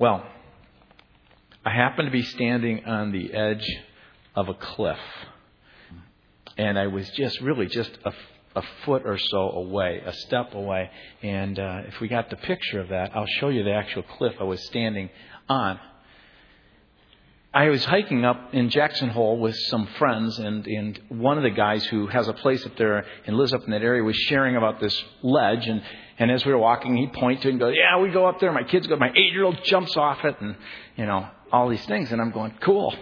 Well, I happened to be standing on the edge of a cliff. And I was just really just a, a foot or so away, a step away. And uh, if we got the picture of that, I'll show you the actual cliff I was standing on. I was hiking up in Jackson Hole with some friends, and, and one of the guys who has a place up there and lives up in that area was sharing about this ledge. And, and as we were walking, he'd point to it and go, Yeah, we go up there. My kids go, my eight year old jumps off it, and, you know, all these things. And I'm going, Cool.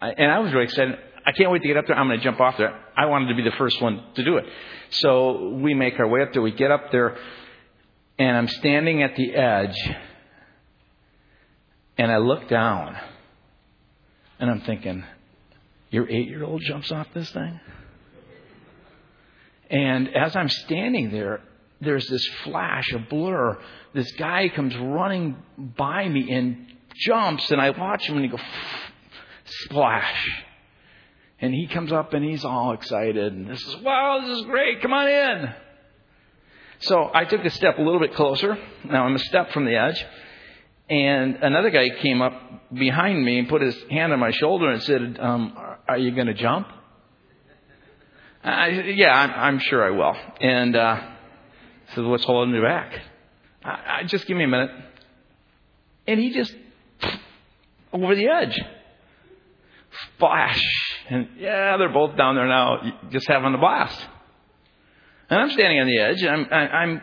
And I was really excited. I can't wait to get up there. I'm going to jump off there. I wanted to be the first one to do it. So we make our way up there. We get up there, and I'm standing at the edge, and I look down and I'm thinking, your eight year old jumps off this thing? And as I'm standing there, there's this flash, a blur. This guy comes running by me and jumps, and I watch him and he goes, splash. And he comes up and he's all excited, and this is wow, this is great, come on in. So I took a step a little bit closer. Now I'm a step from the edge. And another guy came up behind me and put his hand on my shoulder and said, um, Are you going to jump? I, yeah, I'm, I'm, sure I will. And uh, said, What's holding me back? I, I, just give me a minute. And he just over the edge. Splash. And yeah, they're both down there now, just having a blast. And I'm standing on the edge, and I'm, I'm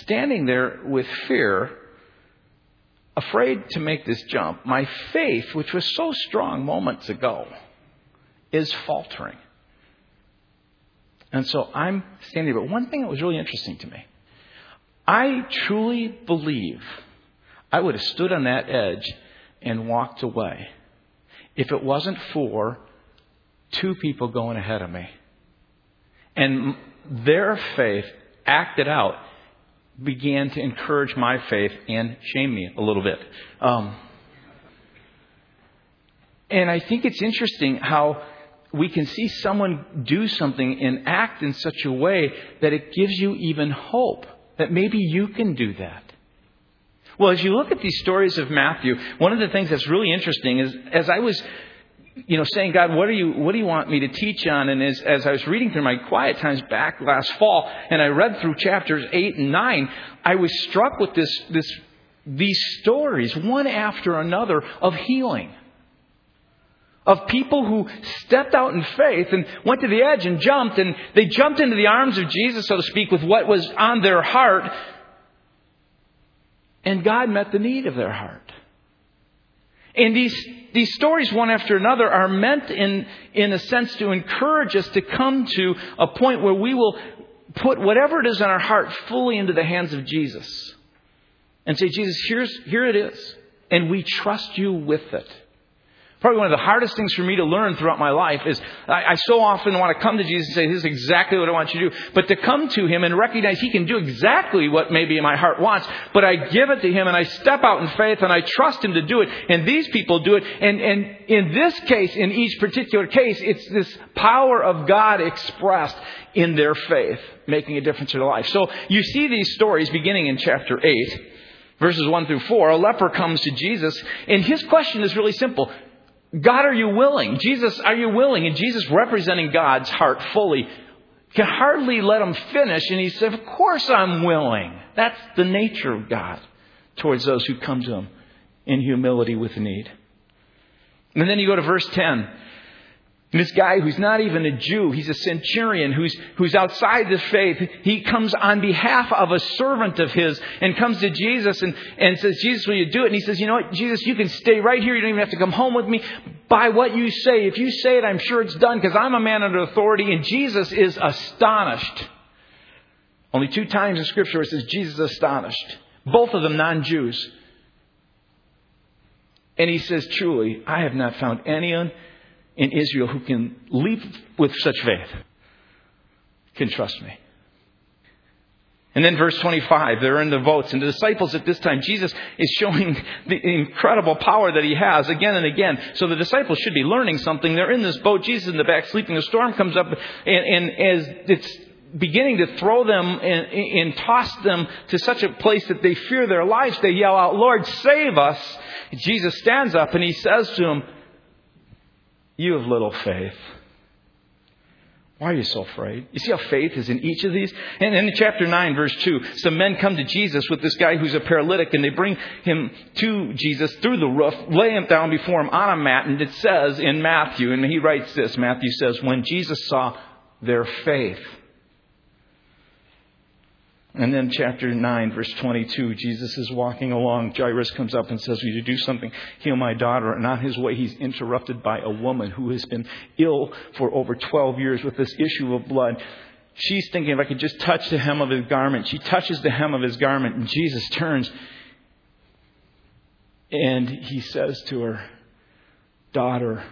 standing there with fear afraid to make this jump. My faith, which was so strong moments ago, is faltering. And so I'm standing there. But one thing that was really interesting to me I truly believe I would have stood on that edge and walked away if it wasn't for two people going ahead of me. And their faith acted out began to encourage my faith and shame me a little bit. Um, and I think it's interesting how we can see someone do something and act in such a way that it gives you even hope that maybe you can do that. Well, as you look at these stories of Matthew, one of the things that's really interesting is as I was you know, saying, God, what do you, what do you want me to teach on? And as, as I was reading through my quiet times back last fall, and I read through chapters eight and nine, I was struck with this, this, these stories, one after another, of healing. Of people who stepped out in faith and went to the edge and jumped, and they jumped into the arms of Jesus, so to speak, with what was on their heart, and God met the need of their heart. And these, these stories, one after another, are meant in, in a sense to encourage us to come to a point where we will put whatever it is in our heart fully into the hands of Jesus. And say, Jesus, here's, here it is. And we trust you with it. Probably one of the hardest things for me to learn throughout my life is I, I, so often want to come to Jesus and say, This is exactly what I want you to do. But to come to Him and recognize He can do exactly what maybe my heart wants, but I give it to Him and I step out in faith and I trust Him to do it. And these people do it. And, and in this case, in each particular case, it's this power of God expressed in their faith, making a difference in their life. So you see these stories beginning in chapter 8 verses 1 through 4, a leper comes to Jesus, and his question is really simple. God, are you willing? Jesus, are you willing? And Jesus, representing God's heart fully, can hardly let him finish. And he said, Of course I'm willing. That's the nature of God towards those who come to him in humility with need. And then you go to verse 10. This guy who's not even a Jew, he's a centurion who's, who's outside the faith. He comes on behalf of a servant of his and comes to Jesus and, and says, Jesus, will you do it? And he says, you know what, Jesus, you can stay right here. You don't even have to come home with me. By what you say, if you say it, I'm sure it's done because I'm a man under authority. And Jesus is astonished. Only two times in Scripture it says Jesus is astonished. Both of them non Jews. And he says, truly, I have not found anyone in Israel who can leap with such faith can trust me. And then verse 25, they're in the boats, and the disciples at this time, Jesus is showing the incredible power that he has again and again. So the disciples should be learning something. They're in this boat, Jesus in the back sleeping, a storm comes up, and, and as it's beginning to throw them and, and, toss them to such a place that they fear their lives. They yell out, Lord, save us. Jesus stands up and he says to them, You have little faith. Why are you so afraid? You see how faith is in each of these? And in chapter 9, verse 2, some men come to Jesus with this guy who's a paralytic, and they bring him to Jesus through the roof, lay him down before him on a mat, and it says in Matthew, and he writes this Matthew says, When Jesus saw their faith, and then chapter 9, verse 22, Jesus is walking along. Jairus comes up and says, Will you do something? Heal my daughter. And on his way, he's interrupted by a woman who has been ill for over 12 years with this issue of blood. She's thinking, if I could just touch the hem of his garment. She touches the hem of his garment, and Jesus turns and he says to her, Daughter,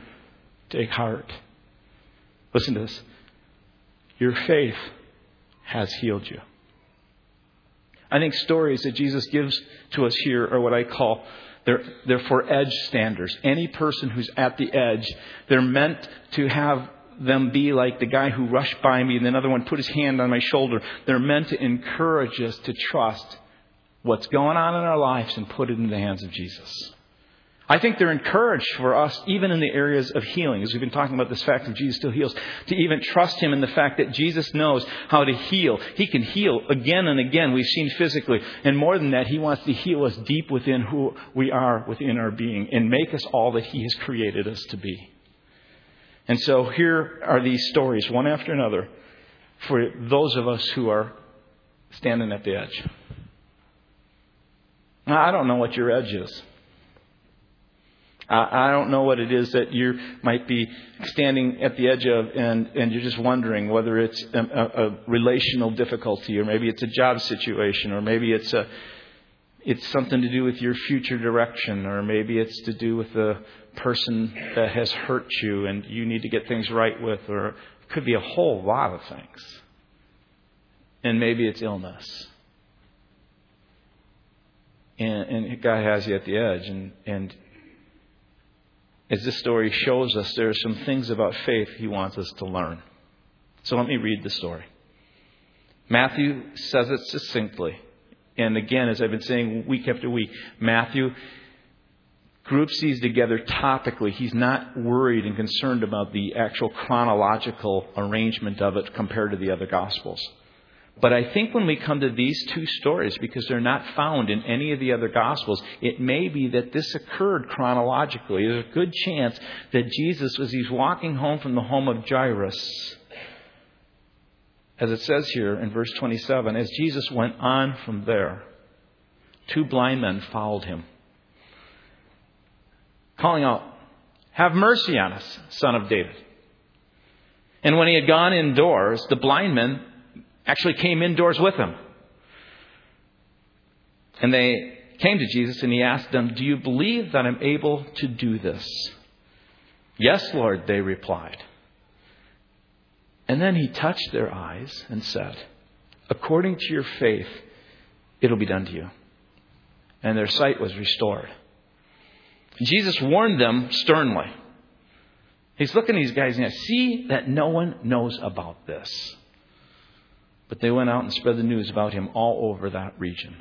take heart. Listen to this. Your faith has healed you. I think stories that Jesus gives to us here are what I call they're, they're for edge standers. Any person who's at the edge, they're meant to have them be like the guy who rushed by me and another one put his hand on my shoulder. They're meant to encourage us to trust what's going on in our lives and put it in the hands of Jesus. I think they're encouraged for us, even in the areas of healing, as we've been talking about this fact that Jesus still heals, to even trust Him in the fact that Jesus knows how to heal. He can heal again and again, we've seen physically. And more than that, He wants to heal us deep within who we are within our being and make us all that He has created us to be. And so here are these stories, one after another, for those of us who are standing at the edge. Now, I don't know what your edge is. I don't know what it is that you might be standing at the edge of, and, and you're just wondering whether it's a, a, a relational difficulty, or maybe it's a job situation, or maybe it's a it's something to do with your future direction, or maybe it's to do with the person that has hurt you and you need to get things right with, or it could be a whole lot of things. And maybe it's illness. And, and God has you at the edge, and, and as this story shows us, there are some things about faith he wants us to learn. So let me read the story. Matthew says it succinctly. And again, as I've been saying week after week, Matthew groups these together topically. He's not worried and concerned about the actual chronological arrangement of it compared to the other Gospels. But I think when we come to these two stories, because they're not found in any of the other Gospels, it may be that this occurred chronologically. There's a good chance that Jesus, as he's walking home from the home of Jairus, as it says here in verse 27, as Jesus went on from there, two blind men followed him, calling out, Have mercy on us, son of David. And when he had gone indoors, the blind men actually came indoors with him. And they came to Jesus and he asked them, Do you believe that I'm able to do this? Yes, Lord, they replied. And then he touched their eyes and said, According to your faith, it'll be done to you. And their sight was restored. Jesus warned them sternly. He's looking at these guys and I see that no one knows about this. But they went out and spread the news about him all over that region.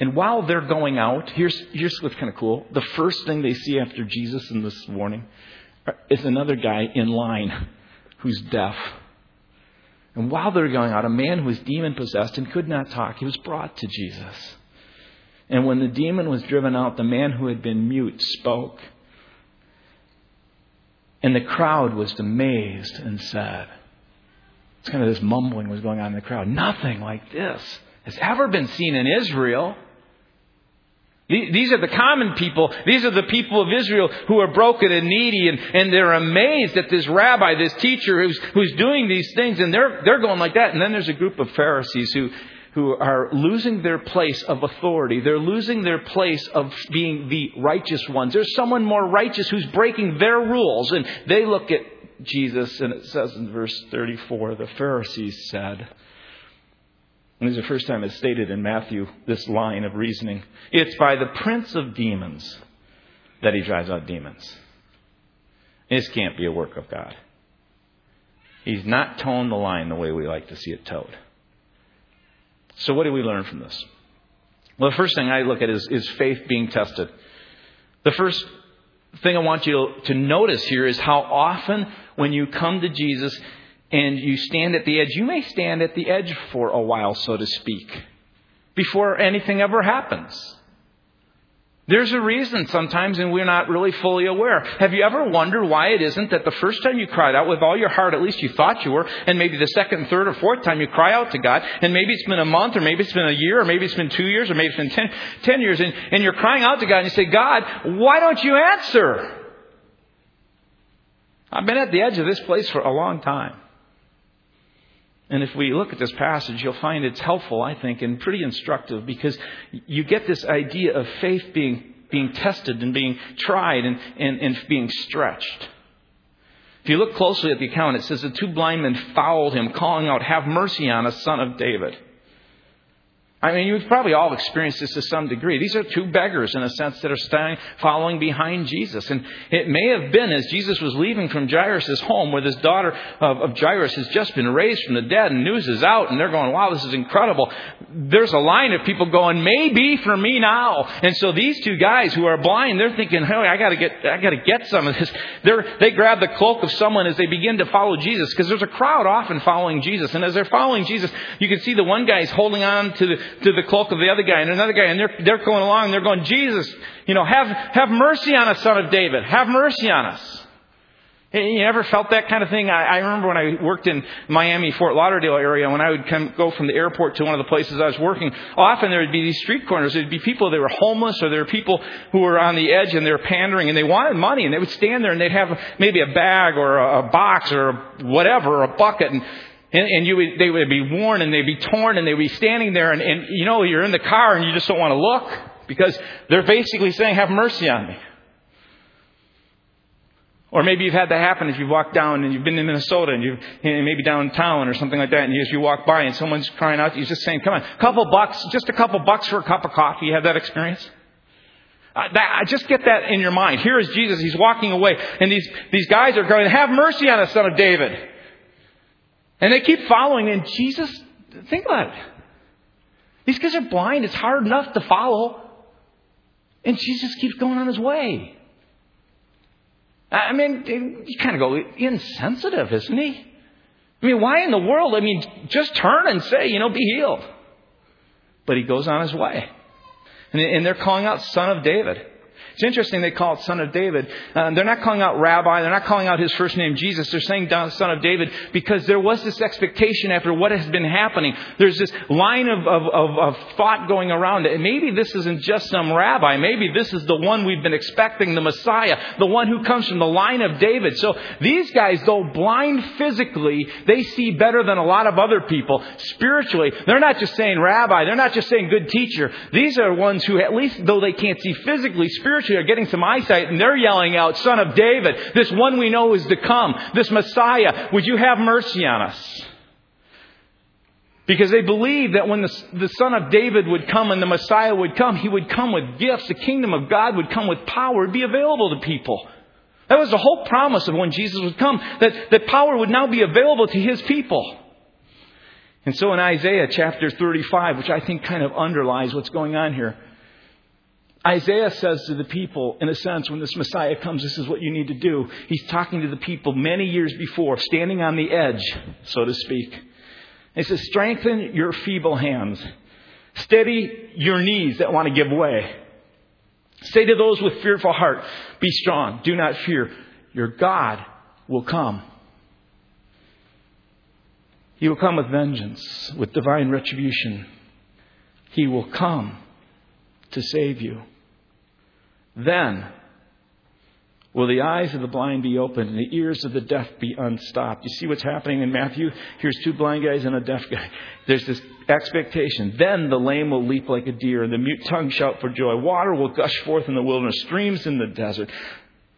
And while they're going out, here's, here's what's kind of cool. The first thing they see after Jesus in this warning is another guy in line who's deaf. And while they're going out, a man who was demon possessed and could not talk, he was brought to Jesus. And when the demon was driven out, the man who had been mute spoke. And the crowd was amazed and said, it's kind of this mumbling was going on in the crowd. Nothing like this has ever been seen in Israel. These are the common people. These are the people of Israel who are broken and needy, and, and they're amazed at this rabbi, this teacher who's, who's doing these things, and they're, they're going like that. And then there's a group of Pharisees who, who are losing their place of authority. They're losing their place of being the righteous ones. There's someone more righteous who's breaking their rules, and they look at Jesus, and it says in verse 34, the Pharisees said, and this is the first time it's stated in Matthew, this line of reasoning. It's by the prince of demons that he drives out demons. This can't be a work of God. He's not toeing the line the way we like to see it toed. So, what do we learn from this? Well, the first thing I look at is, is faith being tested. The first thing I want you to notice here is how often when you come to Jesus and you stand at the edge, you may stand at the edge for a while, so to speak, before anything ever happens. There's a reason sometimes, and we're not really fully aware. Have you ever wondered why it isn't that the first time you cried out with all your heart, at least you thought you were, and maybe the second, third, or fourth time you cry out to God, and maybe it's been a month, or maybe it's been a year, or maybe it's been two years, or maybe it's been ten, ten years, and, and you're crying out to God, and you say, God, why don't you answer? I've been at the edge of this place for a long time. And if we look at this passage, you'll find it's helpful, I think, and pretty instructive because you get this idea of faith being, being tested and being tried and, and, and being stretched. If you look closely at the account, it says the two blind men followed him, calling out, Have mercy on us, son of David. I mean, you've probably all experienced this to some degree. These are two beggars, in a sense, that are standing, following behind Jesus. And it may have been as Jesus was leaving from Jairus' home, where this daughter of, of Jairus has just been raised from the dead, and news is out, and they're going, wow, this is incredible. There's a line of people going, maybe for me now. And so these two guys who are blind, they're thinking, hey, I gotta get, I gotta get some of this. They're, they grab the cloak of someone as they begin to follow Jesus, because there's a crowd often following Jesus. And as they're following Jesus, you can see the one guy's holding on to the, to the cloak of the other guy and another guy, and they're, they're going along and they're going, Jesus, you know, have, have mercy on us, son of David. Have mercy on us. You ever felt that kind of thing? I, I remember when I worked in Miami, Fort Lauderdale area, when I would come, go from the airport to one of the places I was working, often there would be these street corners. There'd be people that were homeless or there were people who were on the edge and they were pandering and they wanted money and they would stand there and they'd have maybe a bag or a, a box or whatever, or a bucket and and, and you would, they would be worn and they'd be torn and they'd be standing there and, and you know you're in the car and you just don't want to look because they're basically saying, "Have mercy on me." Or maybe you've had that happen if you've walked down and you've been in Minnesota and you've and maybe downtown or something like that, and as you walk by and someone's crying out, you're just saying, "Come on, a couple bucks, just a couple bucks for a cup of coffee." You have that experience? Uh, that, I just get that in your mind. Here is Jesus. He's walking away, and these these guys are going, "Have mercy on us, son of David." And they keep following, and Jesus, think about it. These guys are blind. It's hard enough to follow. And Jesus keeps going on his way. I mean, you kind of go, insensitive, isn't he? I mean, why in the world? I mean, just turn and say, you know, be healed. But he goes on his way. And they're calling out, Son of David. It's interesting they call it Son of David. Uh, they're not calling out Rabbi. They're not calling out his first name Jesus. They're saying Son of David because there was this expectation after what has been happening. There's this line of, of, of, of thought going around. And maybe this isn't just some rabbi. Maybe this is the one we've been expecting, the Messiah, the one who comes from the line of David. So these guys, though blind physically, they see better than a lot of other people spiritually. They're not just saying rabbi. They're not just saying good teacher. These are ones who, at least though they can't see physically, spiritually, spiritually are getting some eyesight and they're yelling out, Son of David, this one we know is to come, this Messiah, would you have mercy on us? Because they believed that when the, the Son of David would come and the Messiah would come, he would come with gifts. The kingdom of God would come with power, be available to people. That was the whole promise of when Jesus would come, that, that power would now be available to his people. And so in Isaiah chapter 35, which I think kind of underlies what's going on here, Isaiah says to the people, in a sense, when this Messiah comes, this is what you need to do. He's talking to the people many years before, standing on the edge, so to speak. he says, Strengthen your feeble hands, steady your knees that want to give way. Say to those with fearful heart, Be strong, do not fear. Your God will come. He will come with vengeance, with divine retribution. He will come to save you. Then will the eyes of the blind be opened and the ears of the deaf be unstopped. You see what's happening in Matthew? Here's two blind guys and a deaf guy. There's this expectation. Then the lame will leap like a deer and the mute tongue shout for joy. Water will gush forth in the wilderness, streams in the desert.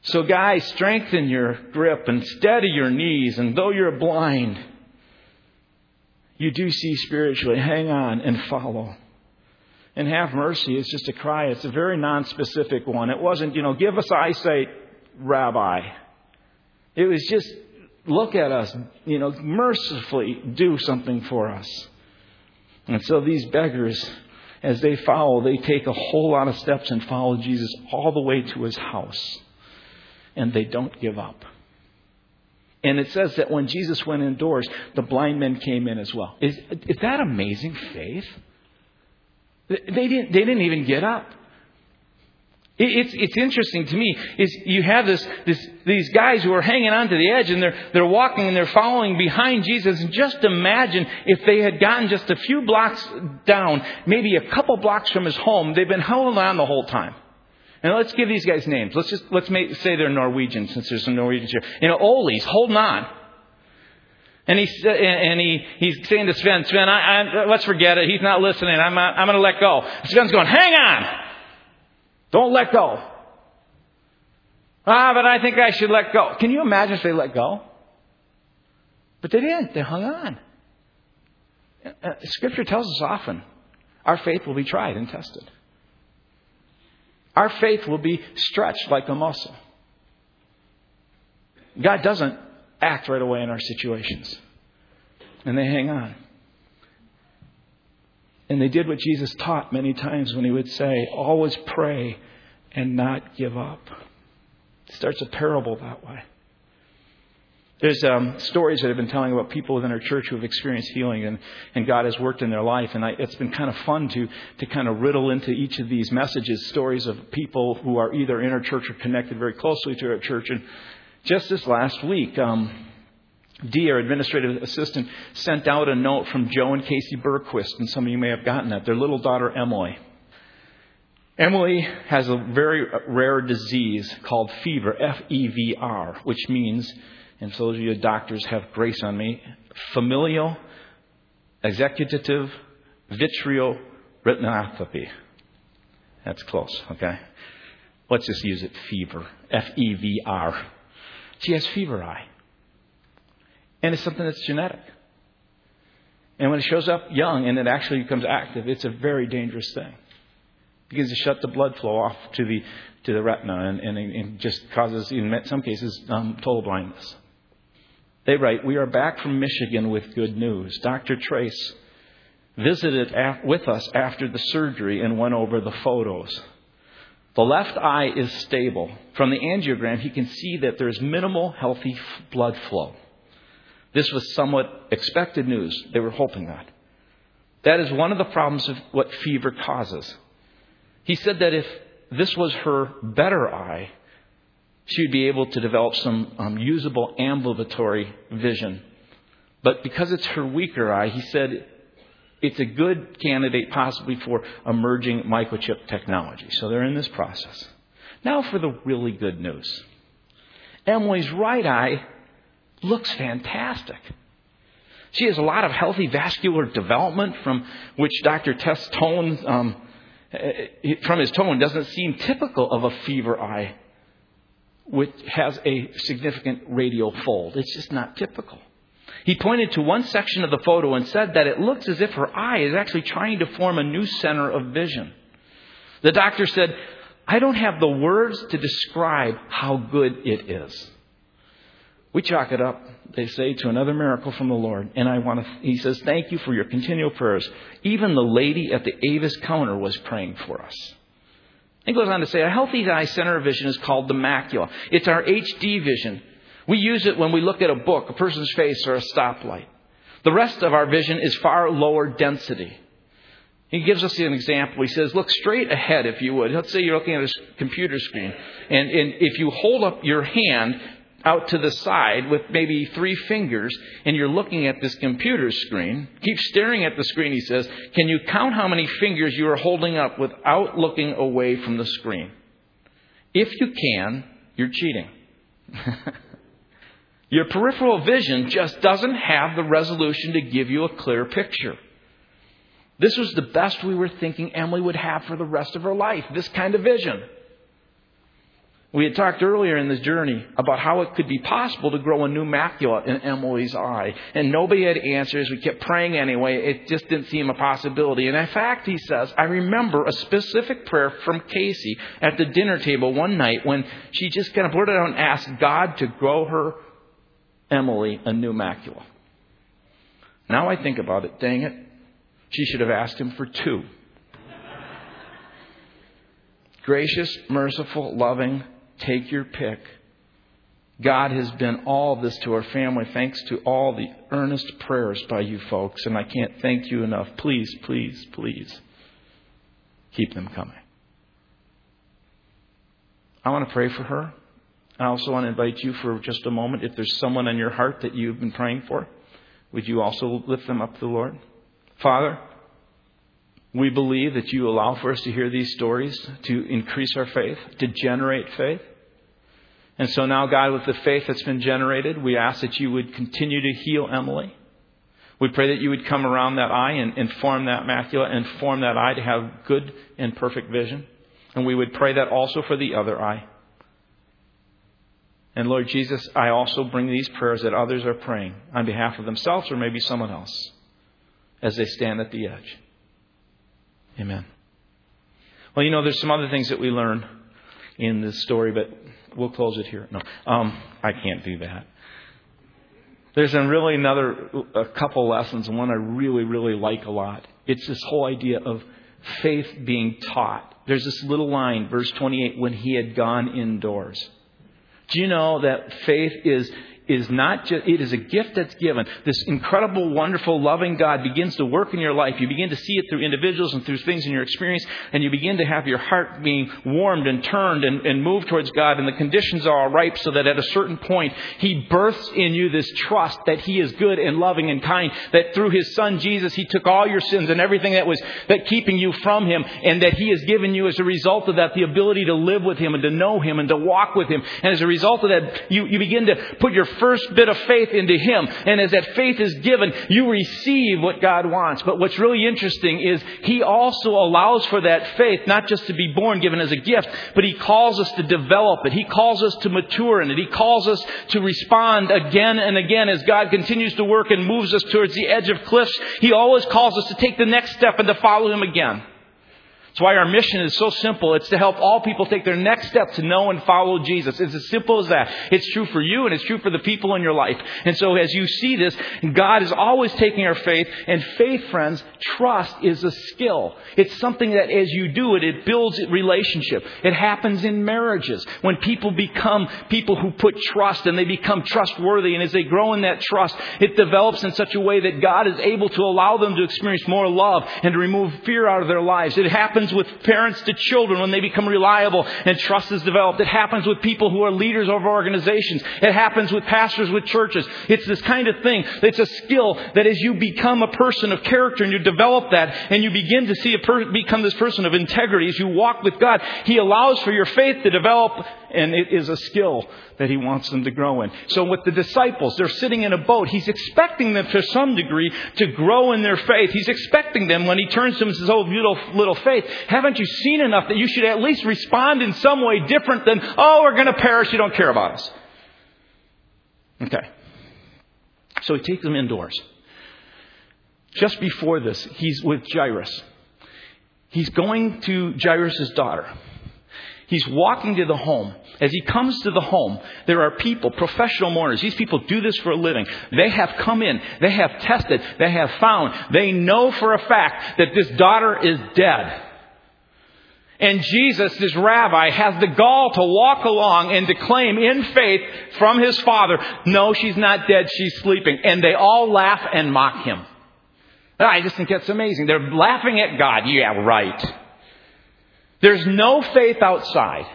So, guys, strengthen your grip and steady your knees. And though you're blind, you do see spiritually. Hang on and follow and have mercy is just a cry. It's a very non-specific one. It wasn't, you know, give us eyesight, Rabbi. It was just look at us, you know, mercifully do something for us. And so these beggars, as they follow, they take a whole lot of steps and follow Jesus all the way to his house. And they don't give up. And it says that when Jesus went indoors, the blind men came in as well. Is, is that amazing faith? They didn't, they didn't even get up. It's, it's interesting to me is you have this, this, these guys who are hanging on to the edge and they're, they're walking and they're following behind Jesus. And just imagine if they had gotten just a few blocks down, maybe a couple blocks from his home, they've been holding on the whole time. And let's give these guys names. Let's just, let's make, say they're Norwegian since there's some Norwegians here. You know, Ole's holding on. And he's, and he, he's saying to Sven, Sven, I, I, let's forget it. He's not listening. I'm, I'm going to let go. Sven's going, hang on. Don't let go. Ah, but I think I should let go. Can you imagine if they let go? But they didn't. They hung on. Uh, scripture tells us often our faith will be tried and tested. Our faith will be stretched like a muscle. God doesn't act right away in our situations. And they hang on. And they did what Jesus taught many times when he would say, always pray and not give up. It starts a parable that way. There's um, stories that I've been telling about people within our church who have experienced healing and, and God has worked in their life. And I, it's been kind of fun to, to kind of riddle into each of these messages stories of people who are either in our church or connected very closely to our church. And just this last week, um, Dee, our administrative assistant, sent out a note from Joe and Casey Bergquist, and some of you may have gotten that, their little daughter Emily. Emily has a very rare disease called fever, F E V R, which means, and so you doctors have grace on me, familial executive vitreal retinopathy. That's close, okay? Let's just use it fever, F E V R. She has fever eye. And it's something that's genetic. And when it shows up young and it actually becomes active, it's a very dangerous thing. It begins to shut the blood flow off to the, to the retina and, and, and just causes, in some cases, um, total blindness. They write, We are back from Michigan with good news. Dr. Trace visited with us after the surgery and went over the photos. The left eye is stable. From the angiogram, he can see that there's minimal healthy blood flow. This was somewhat expected news. They were hoping that. That is one of the problems of what fever causes. He said that if this was her better eye, she would be able to develop some um, usable ambulatory vision. But because it's her weaker eye, he said it's a good candidate possibly for emerging microchip technology. So they're in this process. Now for the really good news. Emily's right eye looks fantastic. She has a lot of healthy vascular development from which Dr. Test Tone, um, eh, from his tone, doesn't seem typical of a fever eye, which has a significant radial fold. It's just not typical. He pointed to one section of the photo and said that it looks as if her eye is actually trying to form a new center of vision. The doctor said, I don't have the words to describe how good it is. We chalk it up, they say, to another miracle from the Lord. And I want to, he says, thank you for your continual prayers. Even the lady at the Avis counter was praying for us. He goes on to say, a healthy eye center of vision is called the macula. It's our HD vision. We use it when we look at a book, a person's face, or a stoplight. The rest of our vision is far lower density. He gives us an example. He says, look straight ahead if you would. Let's say you're looking at a computer screen. And, and if you hold up your hand out to the side with maybe three fingers and you're looking at this computer screen, keep staring at the screen, he says, can you count how many fingers you are holding up without looking away from the screen? If you can, you're cheating. Your peripheral vision just doesn't have the resolution to give you a clear picture. This was the best we were thinking Emily would have for the rest of her life, this kind of vision. We had talked earlier in this journey about how it could be possible to grow a new macula in Emily's eye. And nobody had answers. We kept praying anyway. It just didn't seem a possibility. And in fact, he says, I remember a specific prayer from Casey at the dinner table one night when she just kind of blurted out and asked God to grow her Emily a new macula. Now I think about it, dang it, she should have asked him for two. Gracious, merciful, loving, take your pick. God has been all this to our family thanks to all the earnest prayers by you folks, and I can't thank you enough. Please, please, please keep them coming. I want to pray for her. I also want to invite you for just a moment, if there's someone on your heart that you've been praying for, would you also lift them up to the Lord? Father, we believe that you allow for us to hear these stories to increase our faith, to generate faith. And so now, God, with the faith that's been generated, we ask that you would continue to heal Emily. We pray that you would come around that eye and, and form that macula and form that eye to have good and perfect vision. And we would pray that also for the other eye. And Lord Jesus, I also bring these prayers that others are praying on behalf of themselves or maybe someone else as they stand at the edge. Amen. Well, you know, there's some other things that we learn in this story, but we'll close it here. No, um, I can't do that. There's really another a couple lessons, one I really, really like a lot. It's this whole idea of faith being taught. There's this little line, verse 28, when he had gone indoors. Do you know that faith is is not just, it is a gift that's given. This incredible, wonderful, loving God begins to work in your life. You begin to see it through individuals and through things in your experience, and you begin to have your heart being warmed and turned and, and moved towards God, and the conditions are all ripe so that at a certain point, He births in you this trust that He is good and loving and kind, that through His Son Jesus, He took all your sins and everything that was that keeping you from Him, and that He has given you as a result of that the ability to live with Him and to know Him and to walk with Him. And as a result of that, you, you begin to put your first bit of faith into Him. And as that faith is given, you receive what God wants. But what's really interesting is He also allows for that faith not just to be born, given as a gift, but He calls us to develop it. He calls us to mature in it. He calls us to respond again and again as God continues to work and moves us towards the edge of cliffs. He always calls us to take the next step and to follow Him again. That's why our mission is so simple. It's to help all people take their next step to know and follow Jesus. It's as simple as that. It's true for you and it's true for the people in your life. And so as you see this, God is always taking our faith. And faith, friends, trust is a skill. It's something that as you do it, it builds relationship. It happens in marriages. When people become people who put trust and they become trustworthy. And as they grow in that trust, it develops in such a way that God is able to allow them to experience more love and to remove fear out of their lives. It happens happens with parents to children when they become reliable and trust is developed. It happens with people who are leaders of organizations. It happens with pastors with churches. It's this kind of thing. It's a skill that as you become a person of character and you develop that and you begin to see a per- become this person of integrity as you walk with God, He allows for your faith to develop and it is a skill that he wants them to grow in. So with the disciples, they're sitting in a boat. He's expecting them to some degree to grow in their faith. He's expecting them when he turns to them and says, Oh, little, little faith, haven't you seen enough that you should at least respond in some way different than, Oh, we're going to perish. You don't care about us. Okay. So he takes them indoors. Just before this, he's with Jairus. He's going to Jairus' daughter. He's walking to the home. As he comes to the home, there are people, professional mourners. These people do this for a living. They have come in. They have tested. They have found. They know for a fact that this daughter is dead. And Jesus, this rabbi, has the gall to walk along and declaim in faith from his father, no, she's not dead, she's sleeping. And they all laugh and mock him. I just think that's amazing. They're laughing at God. Yeah, right. There's no faith outside.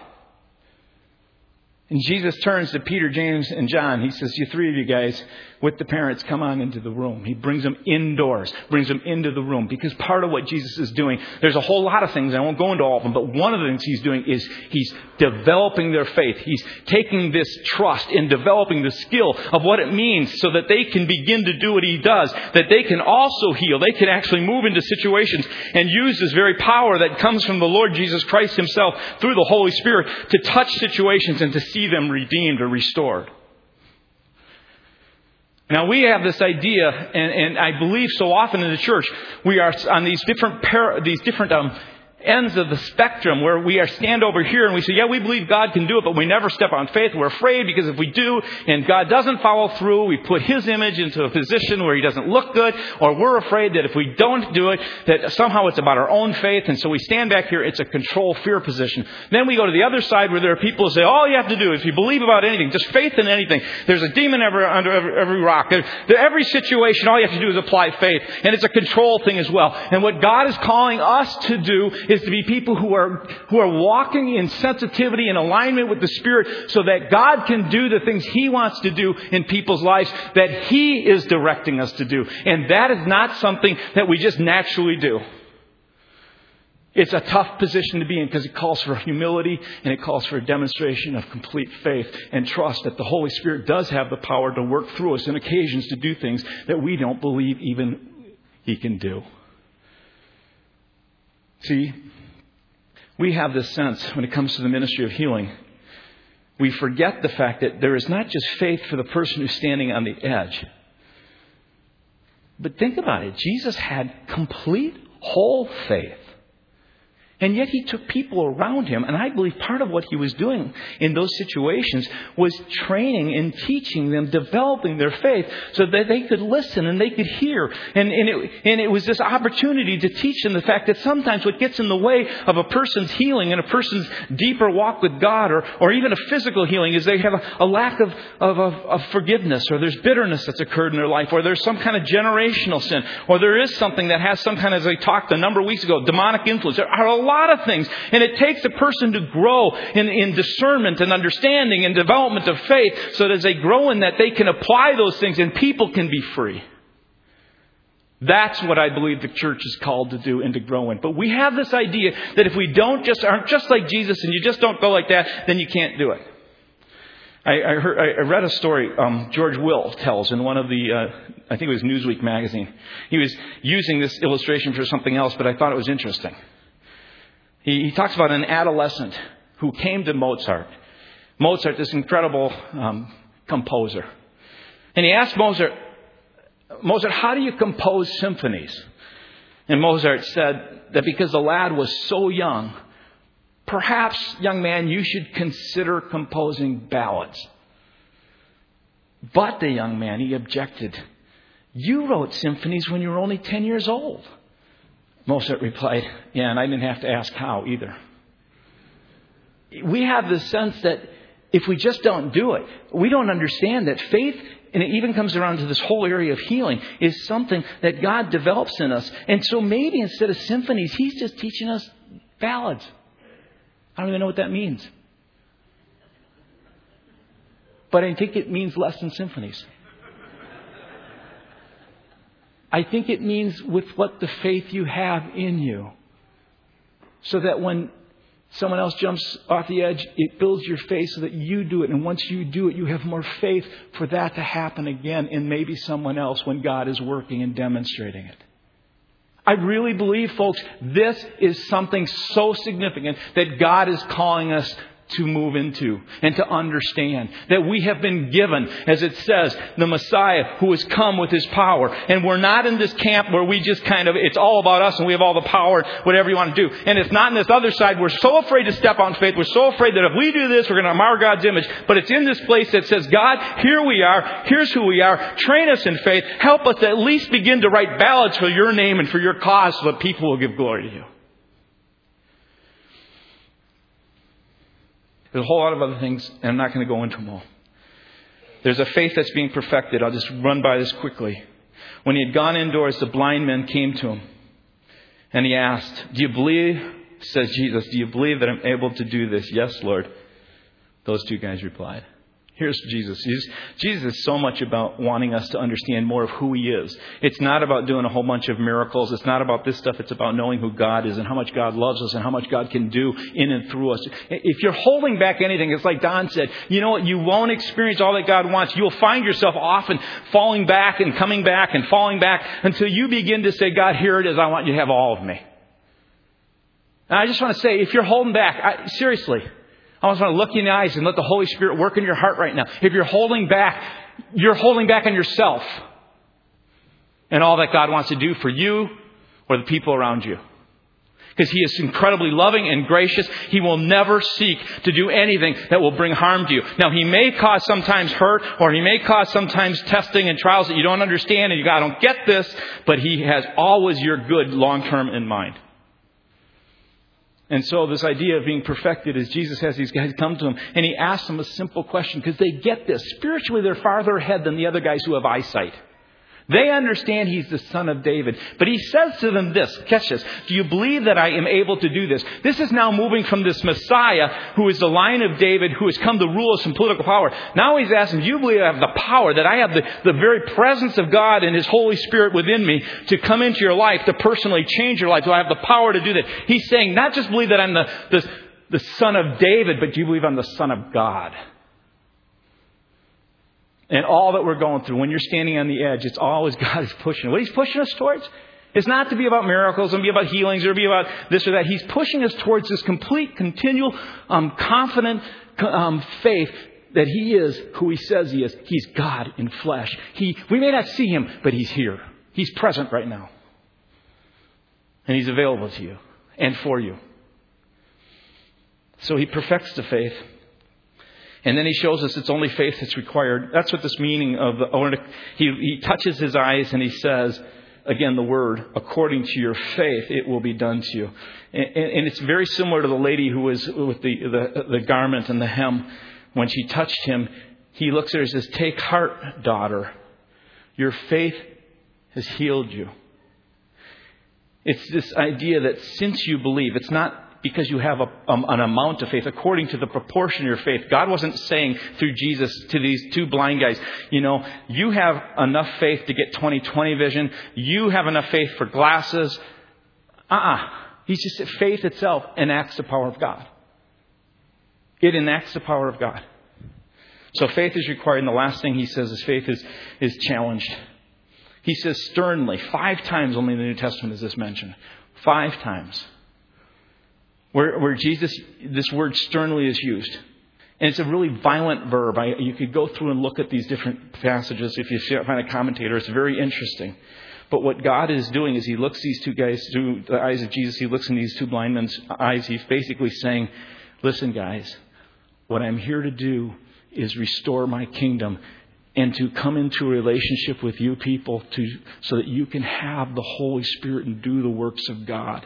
And Jesus turns to Peter, James, and John. He says, You three of you guys, with the parents, come on into the room. He brings them indoors, brings them into the room. Because part of what Jesus is doing, there's a whole lot of things, I won't go into all of them, but one of the things he's doing is he's developing their faith. He's taking this trust and developing the skill of what it means so that they can begin to do what he does, that they can also heal. They can actually move into situations and use this very power that comes from the Lord Jesus Christ himself through the Holy Spirit to touch situations and to see them redeemed or restored. Now we have this idea, and, and, I believe so often in the church, we are on these different, para, these different um, ends of the spectrum where we are stand over here and we say, yeah, we believe God can do it, but we never step on faith. We're afraid because if we do and God doesn't follow through, we put His image into a position where He doesn't look good, or we're afraid that if we don't do it, that somehow it's about our own faith, and so we stand back here, it's a control fear position. Then we go to the other side where there are people who say, all you have to do, if you believe about anything, just faith in anything, there's a demon ever, under every, every rock. Every situation, all you have to do is apply faith, and it's a control thing as well. And what God is calling us to do is to be people who are, who are walking in sensitivity and alignment with the Spirit so that God can do the things He wants to do in people's lives that He is directing us to do. And that is not something that we just naturally do. It's a tough position to be in because it calls for humility and it calls for a demonstration of complete faith and trust that the Holy Spirit does have the power to work through us in occasions to do things that we don't believe even He can do. See, we have this sense when it comes to the ministry of healing. We forget the fact that there is not just faith for the person who's standing on the edge. But think about it. Jesus had complete, whole faith. And yet he took people around him, and I believe part of what he was doing in those situations was training and teaching them, developing their faith so that they could listen and they could hear. And, and, it, and it was this opportunity to teach them the fact that sometimes what gets in the way of a person's healing and a person's deeper walk with God or, or even a physical healing is they have a, a lack of, of, of, of forgiveness or there's bitterness that's occurred in their life or there's some kind of generational sin or there is something that has some kind of, as I talked a number of weeks ago, demonic influence. There are a lot of things. And it takes a person to grow in, in discernment and understanding and development of faith so that as they grow in that, they can apply those things and people can be free. That's what I believe the church is called to do and to grow in. But we have this idea that if we don't just aren't just like Jesus and you just don't go like that, then you can't do it. I, I, heard, I read a story um, George Will tells in one of the, uh, I think it was Newsweek magazine. He was using this illustration for something else, but I thought it was interesting. He, he talks about an adolescent who came to Mozart. Mozart, this incredible um, composer. And he asked Mozart, Mozart, how do you compose symphonies? And Mozart said that because the lad was so young, perhaps, young man, you should consider composing ballads. But the young man, he objected. You wrote symphonies when you were only 10 years old. Mozart replied, Yeah, and I didn't have to ask how either. We have the sense that if we just don't do it, we don't understand that faith, and it even comes around to this whole area of healing, is something that God develops in us. And so maybe instead of symphonies, He's just teaching us ballads. I don't even know what that means. But I think it means less than symphonies. I think it means with what the faith you have in you. So that when someone else jumps off the edge, it builds your faith so that you do it. And once you do it, you have more faith for that to happen again in maybe someone else when God is working and demonstrating it. I really believe, folks, this is something so significant that God is calling us to move into and to understand that we have been given, as it says, the Messiah who has come with his power. And we're not in this camp where we just kind of, it's all about us and we have all the power, whatever you want to do. And it's not in this other side. We're so afraid to step on faith. We're so afraid that if we do this, we're going to mar God's image. But it's in this place that says, God, here we are. Here's who we are. Train us in faith. Help us at least begin to write ballads for your name and for your cause so that people will give glory to you. There's a whole lot of other things, and I'm not going to go into them all. There's a faith that's being perfected. I'll just run by this quickly. When he had gone indoors, the blind men came to him. And he asked, Do you believe, says Jesus, do you believe that I'm able to do this? Yes, Lord. Those two guys replied. Here's Jesus. Jesus is so much about wanting us to understand more of who He is. It's not about doing a whole bunch of miracles. It's not about this stuff. It's about knowing who God is and how much God loves us and how much God can do in and through us. If you're holding back anything, it's like Don said, you know what? You won't experience all that God wants. You'll find yourself often falling back and coming back and falling back until you begin to say, God, here it is. I want you to have all of me. And I just want to say, if you're holding back, I, seriously, I just want to look you in the eyes and let the Holy Spirit work in your heart right now. If you're holding back, you're holding back on yourself and all that God wants to do for you or the people around you. because He is incredibly loving and gracious. He will never seek to do anything that will bring harm to you. Now, He may cause sometimes hurt, or He may cause sometimes testing and trials that you don't understand and you go, I don't get this, but He has always your good long term in mind. And so this idea of being perfected is Jesus has these guys come to him and he asks them a simple question because they get this. Spiritually, they're farther ahead than the other guys who have eyesight. They understand he's the son of David. But he says to them this, catch this, do you believe that I am able to do this? This is now moving from this Messiah who is the line of David who has come to rule us in political power. Now he's asking, do you believe I have the power, that I have the, the very presence of God and his Holy Spirit within me to come into your life, to personally change your life? Do I have the power to do that? He's saying, not just believe that I'm the, the, the son of David, but do you believe I'm the son of God? And all that we're going through, when you're standing on the edge, it's always God is pushing. What He's pushing us towards is not to be about miracles and be about healings or be about this or that. He's pushing us towards this complete, continual, um, confident um, faith that He is who He says He is. He's God in flesh. He, we may not see Him, but He's here. He's present right now. And He's available to you and for you. So He perfects the faith. And then he shows us it's only faith that's required. That's what this meaning of the, he, he touches his eyes and he says, again, the word, according to your faith, it will be done to you. And, and it's very similar to the lady who was with the, the, the garment and the hem. When she touched him, he looks at her and says, Take heart, daughter. Your faith has healed you. It's this idea that since you believe, it's not because you have a, um, an amount of faith according to the proportion of your faith. God wasn't saying through Jesus to these two blind guys, you know, you have enough faith to get 20/20 vision. You have enough faith for glasses. Uh-uh. He's just faith itself enacts the power of God. It enacts the power of God. So faith is required, and the last thing he says is faith is, is challenged. He says sternly, five times only in the New Testament is this mentioned. Five times where, where Jesus, this word sternly is used. And it's a really violent verb. I, you could go through and look at these different passages if you find a commentator. It's very interesting. But what God is doing is He looks these two guys through the eyes of Jesus. He looks in these two blind men's eyes. He's basically saying, Listen, guys, what I'm here to do is restore my kingdom and to come into a relationship with you people to, so that you can have the Holy Spirit and do the works of God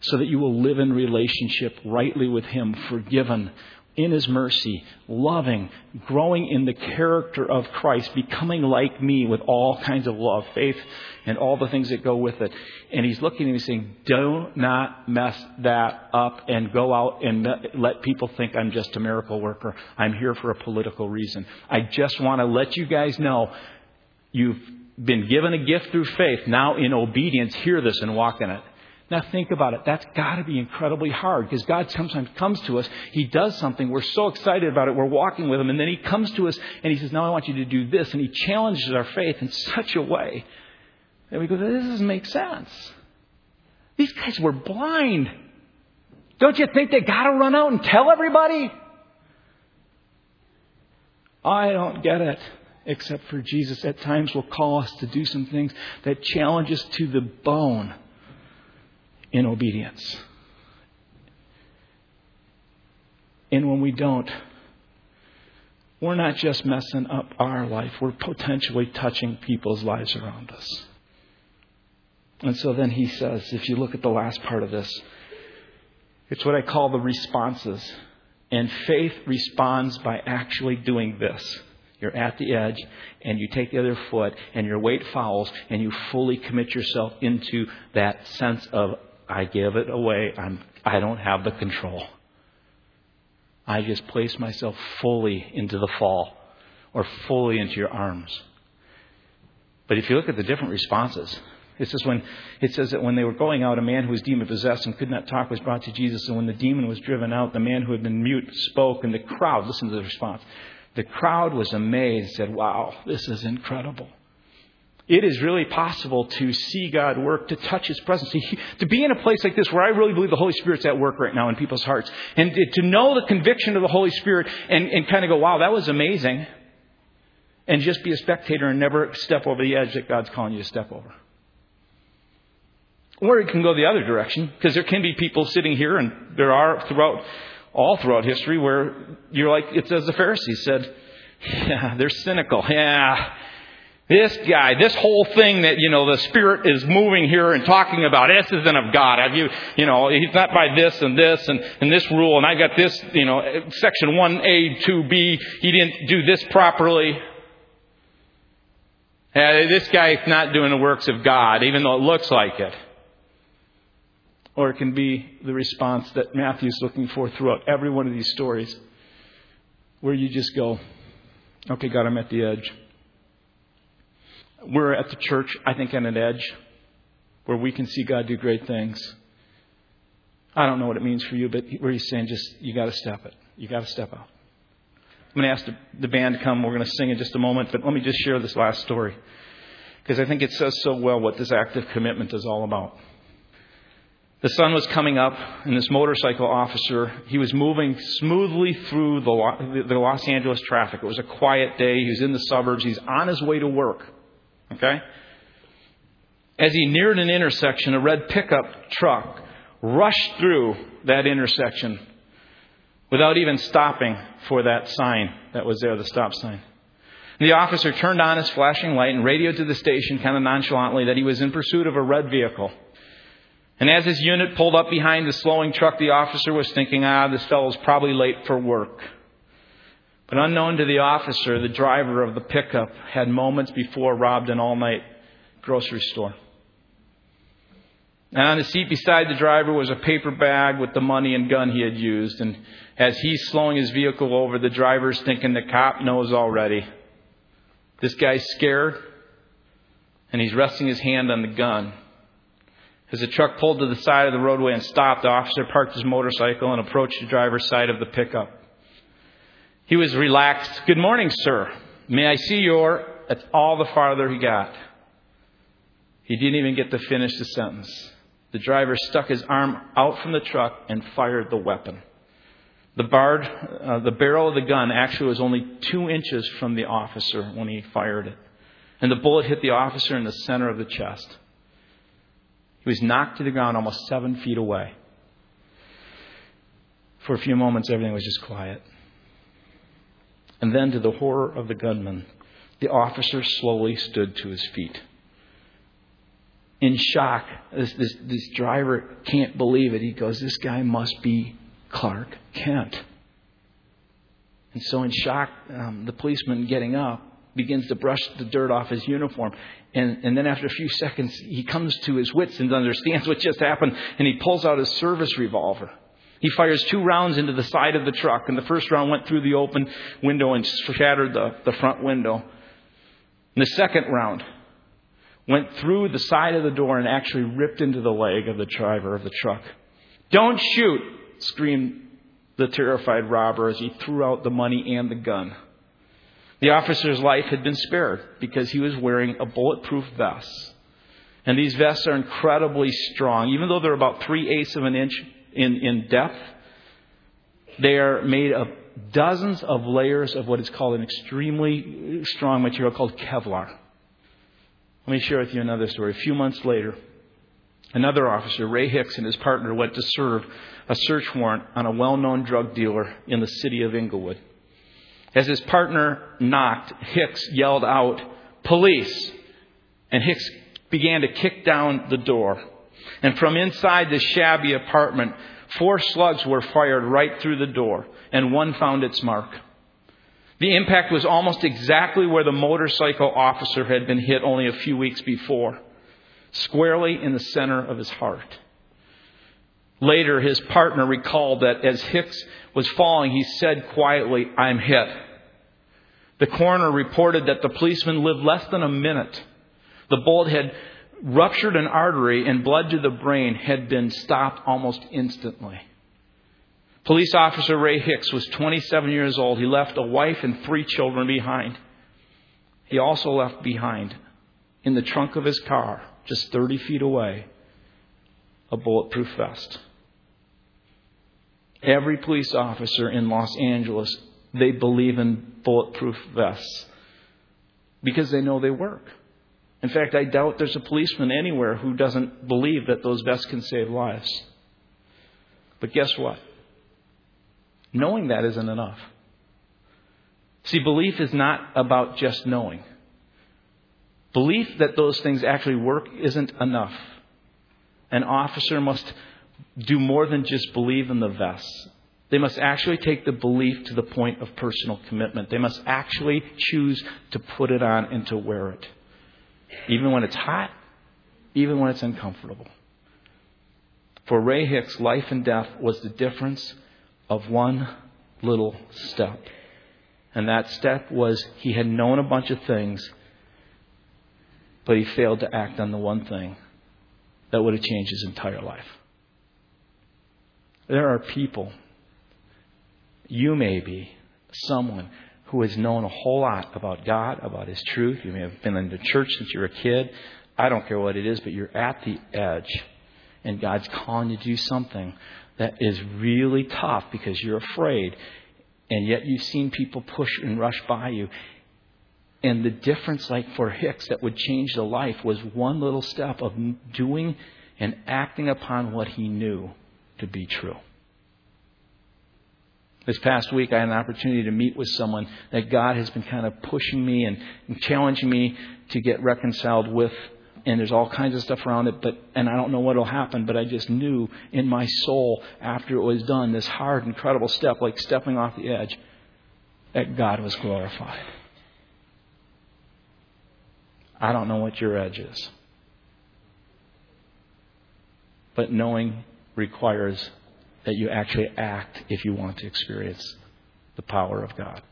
so that you will live in relationship rightly with Him, forgiven in His mercy, loving, growing in the character of Christ, becoming like me with all kinds of love, faith, and all the things that go with it. And He's looking at me saying, Do not mess that up and go out and let people think I'm just a miracle worker. I'm here for a political reason. I just want to let you guys know you've been given a gift through faith. Now, in obedience, hear this and walk in it. Now think about it. That's got to be incredibly hard because God sometimes comes to us. He does something. We're so excited about it. We're walking with Him. And then He comes to us and He says, Now I want you to do this. And He challenges our faith in such a way that we go, This doesn't make sense. These guys were blind. Don't you think they got to run out and tell everybody? I don't get it. Except for Jesus at times will call us to do some things that challenge us to the bone in obedience. And when we don't, we're not just messing up our life, we're potentially touching people's lives around us. And so then he says, if you look at the last part of this, it's what I call the responses. And faith responds by actually doing this. You're at the edge and you take the other foot and your weight follows and you fully commit yourself into that sense of I give it away. I'm, I don't have the control. I just place myself fully into the fall or fully into your arms. But if you look at the different responses, it says when it says that when they were going out, a man who was demon possessed and could not talk was brought to Jesus. And when the demon was driven out, the man who had been mute spoke, and the crowd listen to the response. The crowd was amazed, said, "Wow, this is incredible." It is really possible to see God work, to touch His presence, to, be in a place like this where I really believe the Holy Spirit's at work right now in people's hearts, and to know the conviction of the Holy Spirit and, and kind of go, wow, that was amazing, and just be a spectator and never step over the edge that God's calling you to step over. Or it can go the other direction, because there can be people sitting here, and there are throughout all throughout history where you're like, it's as the Pharisees said, yeah, they're cynical. Yeah, this guy, this whole thing that, you know, the Spirit is moving here and talking about, this isn't of God. Have you, you know, he's not by this and this and, and this rule, and I got this, you know, section 1A, 2B, he didn't do this properly. This guy's not doing the works of God, even though it looks like it. Or it can be the response that Matthew's looking for throughout every one of these stories, where you just go, okay, God, I'm at the edge. We're at the church, I think, on an edge where we can see God do great things. I don't know what it means for you, but where he's saying just, you got to step it. You got to step out. I'm going to ask the, the band to come. We're going to sing in just a moment, but let me just share this last story because I think it says so well what this active commitment is all about. The sun was coming up, and this motorcycle officer, he was moving smoothly through the, the Los Angeles traffic. It was a quiet day. He was in the suburbs. He's on his way to work. Okay? As he neared an intersection, a red pickup truck rushed through that intersection without even stopping for that sign that was there, the stop sign. The officer turned on his flashing light and radioed to the station kind of nonchalantly that he was in pursuit of a red vehicle. And as his unit pulled up behind the slowing truck, the officer was thinking, ah, this fellow's probably late for work. But unknown to the officer, the driver of the pickup had moments before robbed an all night grocery store. And on the seat beside the driver was a paper bag with the money and gun he had used. And as he's slowing his vehicle over, the driver's thinking the cop knows already. This guy's scared, and he's resting his hand on the gun. As the truck pulled to the side of the roadway and stopped, the officer parked his motorcycle and approached the driver's side of the pickup. He was relaxed. Good morning, sir. May I see your. That's all the farther he got. He didn't even get to finish the sentence. The driver stuck his arm out from the truck and fired the weapon. The, uh, the barrel of the gun actually was only two inches from the officer when he fired it. And the bullet hit the officer in the center of the chest. He was knocked to the ground almost seven feet away. For a few moments, everything was just quiet. And then, to the horror of the gunman, the officer slowly stood to his feet. In shock, this, this, this driver can't believe it. He goes, This guy must be Clark Kent. And so, in shock, um, the policeman getting up begins to brush the dirt off his uniform. And, and then, after a few seconds, he comes to his wits and understands what just happened, and he pulls out his service revolver. He fires two rounds into the side of the truck, and the first round went through the open window and shattered the, the front window. And the second round went through the side of the door and actually ripped into the leg of the driver of the truck. Don't shoot! screamed the terrified robber as he threw out the money and the gun. The officer's life had been spared because he was wearing a bulletproof vest. And these vests are incredibly strong. Even though they're about three eighths of an inch in, in depth. They are made of dozens of layers of what is called an extremely strong material called Kevlar. Let me share with you another story. A few months later, another officer, Ray Hicks, and his partner went to serve a search warrant on a well known drug dealer in the city of Inglewood. As his partner knocked, Hicks yelled out, Police! And Hicks began to kick down the door. And from inside the shabby apartment, four slugs were fired right through the door, and one found its mark. The impact was almost exactly where the motorcycle officer had been hit only a few weeks before, squarely in the center of his heart. Later, his partner recalled that as Hicks was falling, he said quietly, I'm hit. The coroner reported that the policeman lived less than a minute. The bullet had ruptured an artery and blood to the brain had been stopped almost instantly. Police officer Ray Hicks was 27 years old. He left a wife and three children behind. He also left behind, in the trunk of his car, just 30 feet away, a bulletproof vest. Every police officer in Los Angeles, they believe in bulletproof vests because they know they work. In fact, I doubt there's a policeman anywhere who doesn't believe that those vests can save lives. But guess what? Knowing that isn't enough. See, belief is not about just knowing. Belief that those things actually work isn't enough. An officer must do more than just believe in the vests. They must actually take the belief to the point of personal commitment. They must actually choose to put it on and to wear it. Even when it's hot, even when it's uncomfortable. For Ray Hicks, life and death was the difference of one little step. And that step was he had known a bunch of things, but he failed to act on the one thing that would have changed his entire life. There are people, you may be someone who has known a whole lot about God, about His truth. You may have been in the church since you were a kid. I don't care what it is, but you're at the edge and God's calling you to do something that is really tough because you're afraid, and yet you've seen people push and rush by you. And the difference, like for Hicks, that would change the life was one little step of doing and acting upon what he knew to be true. This past week, I had an opportunity to meet with someone that God has been kind of pushing me and, challenging me to get reconciled with and there's all kinds of stuff around it, but and I don't know what'll happen, but I just knew in my soul after it was done, this hard, incredible step, like stepping off the edge, that God was glorified. I don't know what your edge is. But knowing requires that you actually act if you want to experience the power of God.